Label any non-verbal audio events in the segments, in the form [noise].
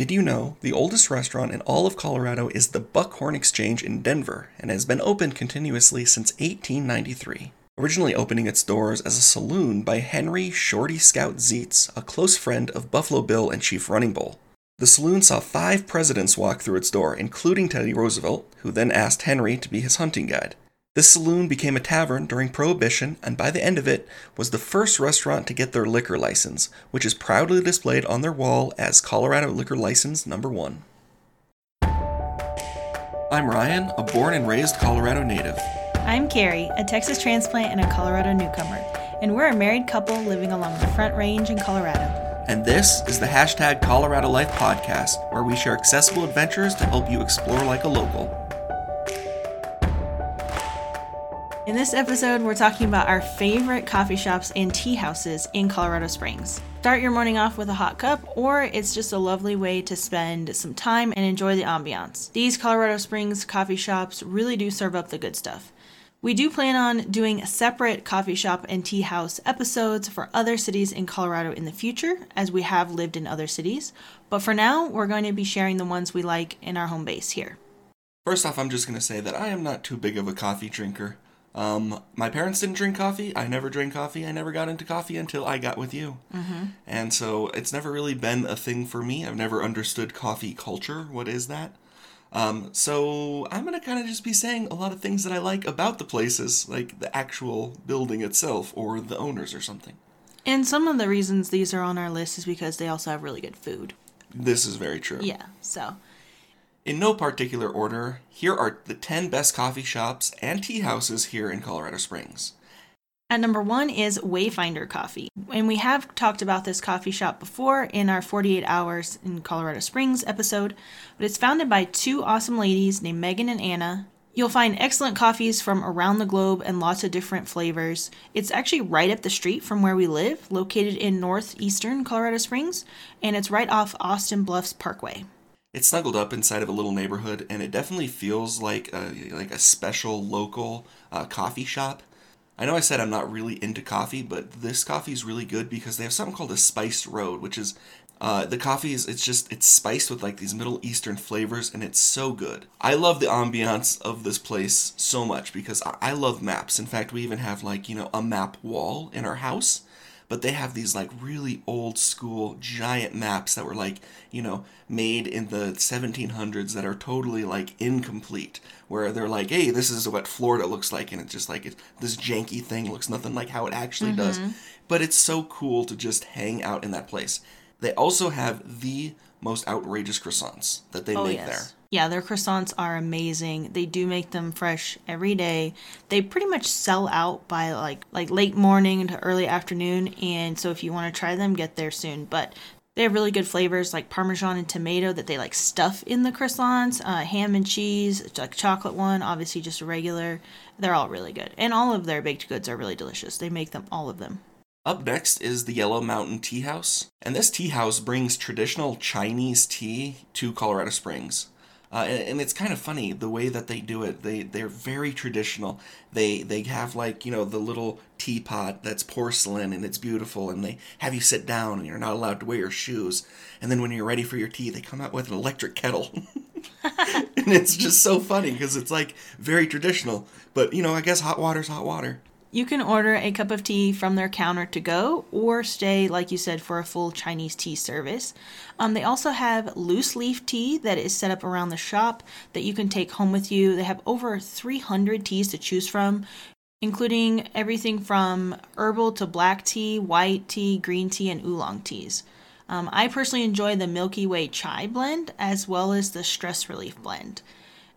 Did you know the oldest restaurant in all of Colorado is the Buckhorn Exchange in Denver and has been open continuously since 1893? Originally opening its doors as a saloon by Henry Shorty Scout Zietz, a close friend of Buffalo Bill and Chief Running Bull. The saloon saw five presidents walk through its door, including Teddy Roosevelt, who then asked Henry to be his hunting guide. This saloon became a tavern during Prohibition, and by the end of it, was the first restaurant to get their liquor license, which is proudly displayed on their wall as Colorado Liquor License Number 1. I'm Ryan, a born and raised Colorado native. I'm Carrie, a Texas transplant and a Colorado newcomer, and we're a married couple living along the Front Range in Colorado. And this is the hashtag Colorado Life podcast, where we share accessible adventures to help you explore like a local. In this episode, we're talking about our favorite coffee shops and tea houses in Colorado Springs. Start your morning off with a hot cup, or it's just a lovely way to spend some time and enjoy the ambiance. These Colorado Springs coffee shops really do serve up the good stuff. We do plan on doing separate coffee shop and tea house episodes for other cities in Colorado in the future, as we have lived in other cities. But for now, we're going to be sharing the ones we like in our home base here. First off, I'm just going to say that I am not too big of a coffee drinker. Um, my parents didn't drink coffee. I never drank coffee. I never got into coffee until I got with you. Mm-hmm. And so it's never really been a thing for me. I've never understood coffee culture. What is that? Um, so I'm going to kind of just be saying a lot of things that I like about the places, like the actual building itself or the owners or something. And some of the reasons these are on our list is because they also have really good food. This is very true. Yeah, so in no particular order, here are the 10 best coffee shops and tea houses here in Colorado Springs. At number one is Wayfinder Coffee. And we have talked about this coffee shop before in our 48 Hours in Colorado Springs episode, but it's founded by two awesome ladies named Megan and Anna. You'll find excellent coffees from around the globe and lots of different flavors. It's actually right up the street from where we live, located in northeastern Colorado Springs, and it's right off Austin Bluffs Parkway. It's snuggled up inside of a little neighborhood, and it definitely feels like a, like a special local uh, coffee shop. I know I said I'm not really into coffee, but this coffee is really good because they have something called a spiced road, which is uh, the coffee is it's just it's spiced with like these Middle Eastern flavors, and it's so good. I love the ambiance of this place so much because I, I love maps. In fact, we even have like you know a map wall in our house but they have these like really old school giant maps that were like you know made in the 1700s that are totally like incomplete where they're like hey this is what florida looks like and it's just like it, this janky thing looks nothing like how it actually mm-hmm. does but it's so cool to just hang out in that place they also have the most outrageous croissants that they oh, make yes. there yeah, their croissants are amazing. They do make them fresh every day. They pretty much sell out by like like late morning to early afternoon, and so if you want to try them, get there soon. But they have really good flavors like parmesan and tomato that they like stuff in the croissants, uh, ham and cheese, like chocolate one, obviously just a regular. They're all really good, and all of their baked goods are really delicious. They make them all of them. Up next is the Yellow Mountain Tea House, and this tea house brings traditional Chinese tea to Colorado Springs. Uh, and, and, it's kind of funny the way that they do it. They they're very traditional. They they have like you know the little teapot that's porcelain and it's beautiful, and they have you sit down and you're not allowed to wear your shoes. And then when you're ready for your tea, they come out with an electric kettle, [laughs] and it's just so funny because it's like very traditional. But you know, I guess hot water's hot water. You can order a cup of tea from their counter to go or stay, like you said, for a full Chinese tea service. Um, they also have loose leaf tea that is set up around the shop that you can take home with you. They have over 300 teas to choose from, including everything from herbal to black tea, white tea, green tea, and oolong teas. Um, I personally enjoy the Milky Way chai blend as well as the stress relief blend.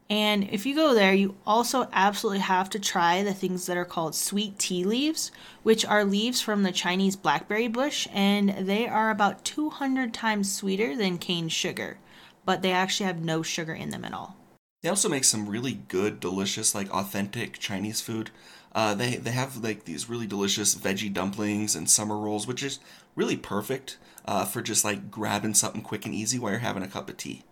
And if you go there, you also absolutely have to try the things that are called sweet tea leaves, which are leaves from the Chinese blackberry bush, and they are about 200 times sweeter than cane sugar, but they actually have no sugar in them at all. They also make some really good, delicious, like authentic Chinese food. Uh, they they have like these really delicious veggie dumplings and summer rolls, which is really perfect uh, for just like grabbing something quick and easy while you're having a cup of tea.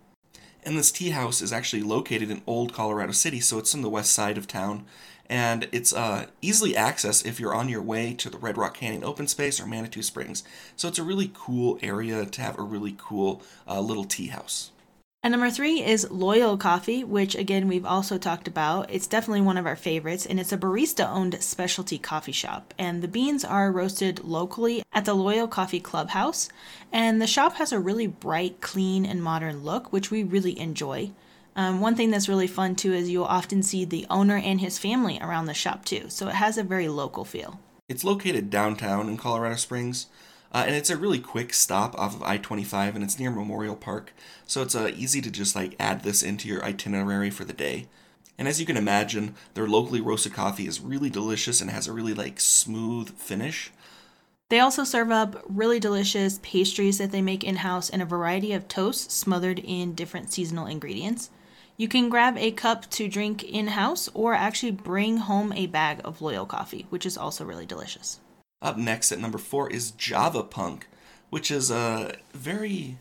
And this tea house is actually located in Old Colorado City, so it's in the west side of town. And it's uh, easily accessed if you're on your way to the Red Rock Canyon Open Space or Manitou Springs. So it's a really cool area to have a really cool uh, little tea house. And number three is Loyal Coffee, which again we've also talked about. It's definitely one of our favorites, and it's a barista owned specialty coffee shop. And the beans are roasted locally at the Loyal Coffee Clubhouse. And the shop has a really bright, clean, and modern look, which we really enjoy. Um, one thing that's really fun too is you'll often see the owner and his family around the shop too, so it has a very local feel. It's located downtown in Colorado Springs, uh, and it's a really quick stop off of I 25 and it's near Memorial Park, so it's uh, easy to just like add this into your itinerary for the day. And as you can imagine, their locally roasted coffee is really delicious and has a really like smooth finish. They also serve up really delicious pastries that they make in house and a variety of toasts smothered in different seasonal ingredients. You can grab a cup to drink in house or actually bring home a bag of Loyal coffee, which is also really delicious. Up next at number four is Java Punk, which is a very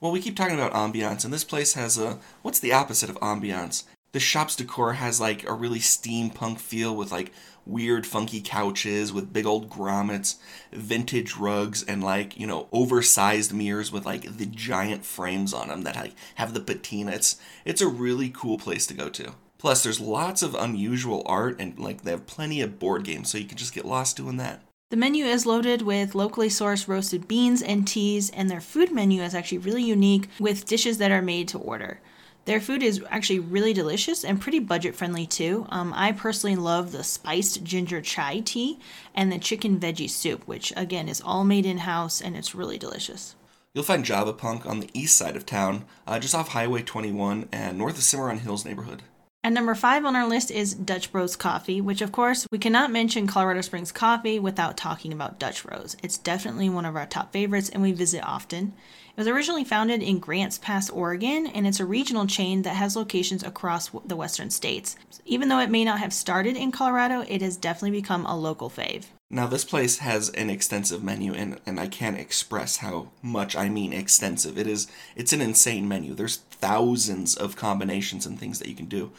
well. We keep talking about ambiance, and this place has a what's the opposite of ambiance? The shop's decor has like a really steampunk feel with like weird, funky couches with big old grommets, vintage rugs, and like you know oversized mirrors with like the giant frames on them that like have the patina. It's it's a really cool place to go to. Plus, there's lots of unusual art and like they have plenty of board games, so you can just get lost doing that. The menu is loaded with locally sourced roasted beans and teas, and their food menu is actually really unique with dishes that are made to order. Their food is actually really delicious and pretty budget friendly too. Um, I personally love the spiced ginger chai tea and the chicken veggie soup, which again is all made in house and it's really delicious. You'll find Java Punk on the east side of town, uh, just off Highway 21 and north of Cimarron Hills neighborhood. And number five on our list is Dutch Bros Coffee, which of course we cannot mention Colorado Springs coffee without talking about Dutch Bros. It's definitely one of our top favorites and we visit often. It was originally founded in Grants Pass, Oregon, and it's a regional chain that has locations across the western states. Even though it may not have started in Colorado, it has definitely become a local fave. Now, this place has an extensive menu, and, and I can't express how much I mean extensive. It is it's an insane menu. There's thousands of combinations and things that you can do.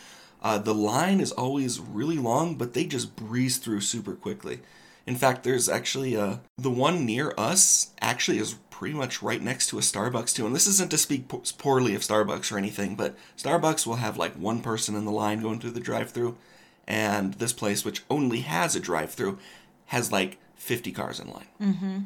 Uh, the line is always really long, but they just breeze through super quickly. In fact, there's actually a the one near us actually is pretty much right next to a Starbucks too. And this isn't to speak poorly of Starbucks or anything, but Starbucks will have like one person in the line going through the drive-through, and this place, which only has a drive-through, has like 50 cars in line. Mm-hmm.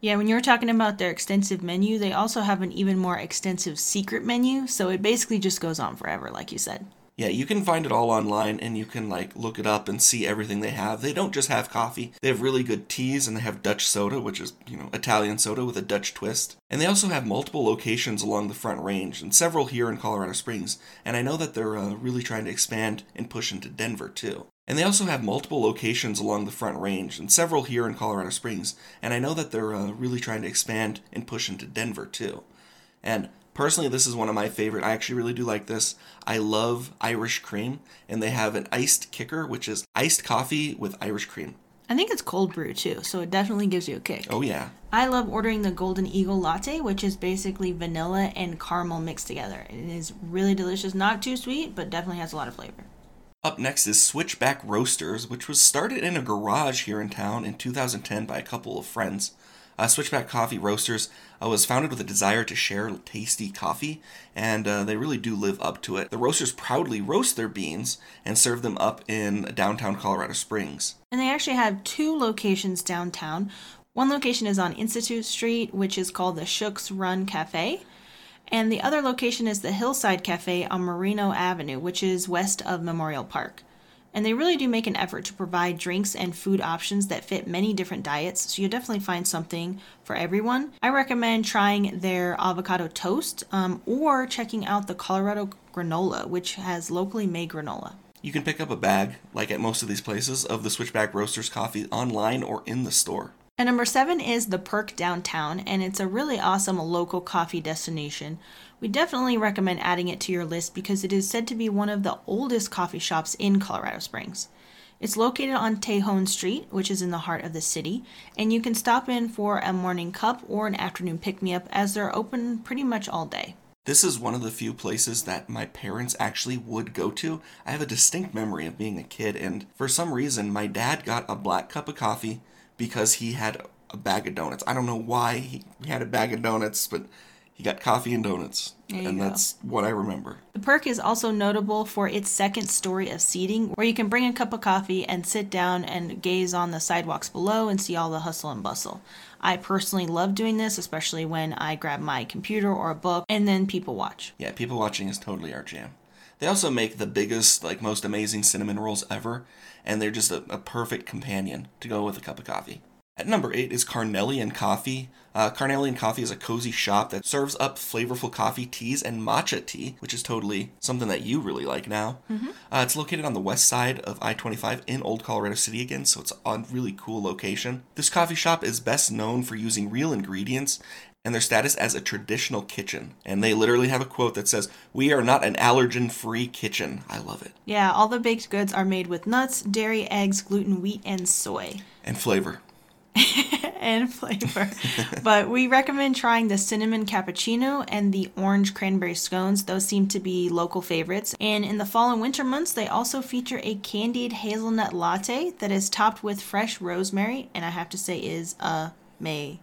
Yeah, when you were talking about their extensive menu, they also have an even more extensive secret menu, so it basically just goes on forever, like you said. Yeah, you can find it all online and you can like look it up and see everything they have. They don't just have coffee. They have really good teas and they have Dutch soda, which is, you know, Italian soda with a Dutch twist. And they also have multiple locations along the Front Range and several here in Colorado Springs. And I know that they're uh, really trying to expand and push into Denver too. And they also have multiple locations along the Front Range and several here in Colorado Springs. And I know that they're uh, really trying to expand and push into Denver too. And Personally, this is one of my favorite. I actually really do like this. I love Irish cream, and they have an iced kicker, which is iced coffee with Irish cream. I think it's cold brew too, so it definitely gives you a kick. Oh, yeah. I love ordering the Golden Eagle latte, which is basically vanilla and caramel mixed together. It is really delicious, not too sweet, but definitely has a lot of flavor. Up next is Switchback Roasters, which was started in a garage here in town in 2010 by a couple of friends. Uh, Switchback Coffee Roasters uh, was founded with a desire to share tasty coffee, and uh, they really do live up to it. The roasters proudly roast their beans and serve them up in downtown Colorado Springs. And they actually have two locations downtown. One location is on Institute Street, which is called the Shooks Run Cafe. And the other location is the Hillside Cafe on Moreno Avenue, which is west of Memorial Park and they really do make an effort to provide drinks and food options that fit many different diets, so you'll definitely find something for everyone. I recommend trying their avocado toast um, or checking out the Colorado granola, which has locally made granola. You can pick up a bag, like at most of these places, of the Switchback Roasters coffee online or in the store. And number seven is the Perk Downtown, and it's a really awesome local coffee destination. We definitely recommend adding it to your list because it is said to be one of the oldest coffee shops in Colorado Springs. It's located on Tejon Street, which is in the heart of the city, and you can stop in for a morning cup or an afternoon pick me up as they're open pretty much all day. This is one of the few places that my parents actually would go to. I have a distinct memory of being a kid, and for some reason, my dad got a black cup of coffee because he had a bag of donuts. I don't know why he, had a bag of donuts, but he got coffee and donuts. and go. that's what I remember. The Perk is also notable for its second story of seating, where you can bring a cup of coffee and sit down and gaze on the sidewalks below and see all the hustle and bustle. I personally love doing this, especially when I grab my computer or a book and then people watch. Yeah, people watching is totally our jam. They also make the biggest, like most amazing cinnamon rolls ever, and they're just a, a perfect companion to go with a cup of coffee. At number eight is Carnelian Coffee. Uh, Carnelian Coffee is a cozy shop that serves up flavorful coffee teas and matcha tea, which is totally something that you really like now. Uh, it's located on the west side of I 25 in Old Colorado City again, so it's a really cool location. This coffee shop is best known for using real ingredients and their status as a traditional kitchen. And they literally have a quote that says, We are not an allergen free kitchen. I love it. Yeah, all the baked goods are made with nuts, dairy, eggs, gluten, wheat, and soy. And flavor. [laughs] and flavor. but we recommend trying the cinnamon cappuccino and the orange cranberry scones. Those seem to be local favorites. And in the fall and winter months, they also feature a candied hazelnut latte that is topped with fresh rosemary, and I have to say is amazing.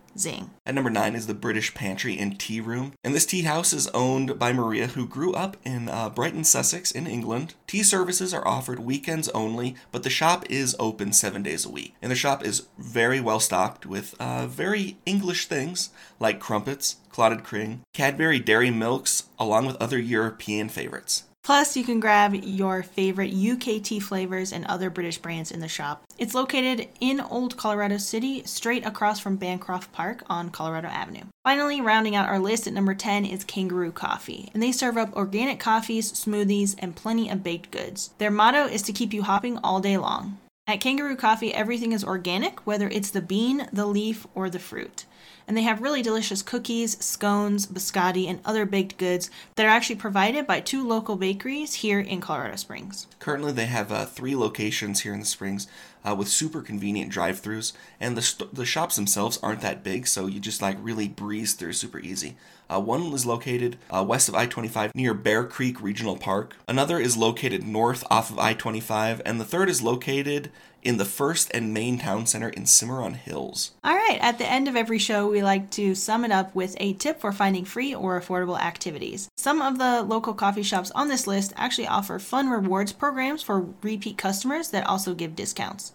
At number nine is the British Pantry and Tea Room. And this tea house is owned by Maria, who grew up in uh, Brighton, Sussex, in England. Tea services are offered weekends only, but the shop is open seven days a week. And the shop is very well stocked with uh, very English things like crumpets, clotted cream, Cadbury dairy milks, along with other European favorites. Plus, you can grab your favorite UK tea flavors and other British brands in the shop. It's located in Old Colorado City, straight across from Bancroft Park on Colorado Avenue. Finally, rounding out our list at number 10 is Kangaroo Coffee, and they serve up organic coffees, smoothies, and plenty of baked goods. Their motto is to keep you hopping all day long. At Kangaroo Coffee, everything is organic, whether it's the bean, the leaf, or the fruit. And they have really delicious cookies, scones, biscotti, and other baked goods that are actually provided by two local bakeries here in Colorado Springs. Currently, they have uh, three locations here in the Springs uh, with super convenient drive-throughs, and the st- the shops themselves aren't that big, so you just like really breeze through super easy. Uh, one is located uh, west of I-25 near Bear Creek Regional Park. Another is located north off of I-25, and the third is located in the first and main town center in Cimarron Hills. All right, at the end of every show, we like to sum it up with a tip for finding free or affordable activities. Some of the local coffee shops on this list actually offer fun rewards programs for repeat customers that also give discounts.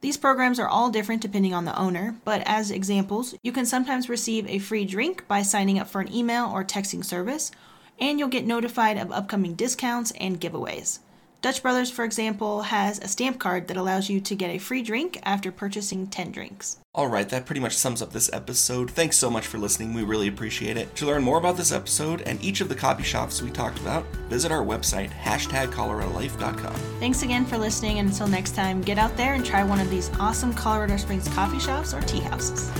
These programs are all different depending on the owner, but as examples, you can sometimes receive a free drink by signing up for an email or texting service, and you'll get notified of upcoming discounts and giveaways. Dutch Brothers, for example, has a stamp card that allows you to get a free drink after purchasing 10 drinks. All right, that pretty much sums up this episode. Thanks so much for listening. We really appreciate it. To learn more about this episode and each of the coffee shops we talked about, visit our website, hashtag coloradolife.com. Thanks again for listening, and until next time, get out there and try one of these awesome Colorado Springs coffee shops or tea houses.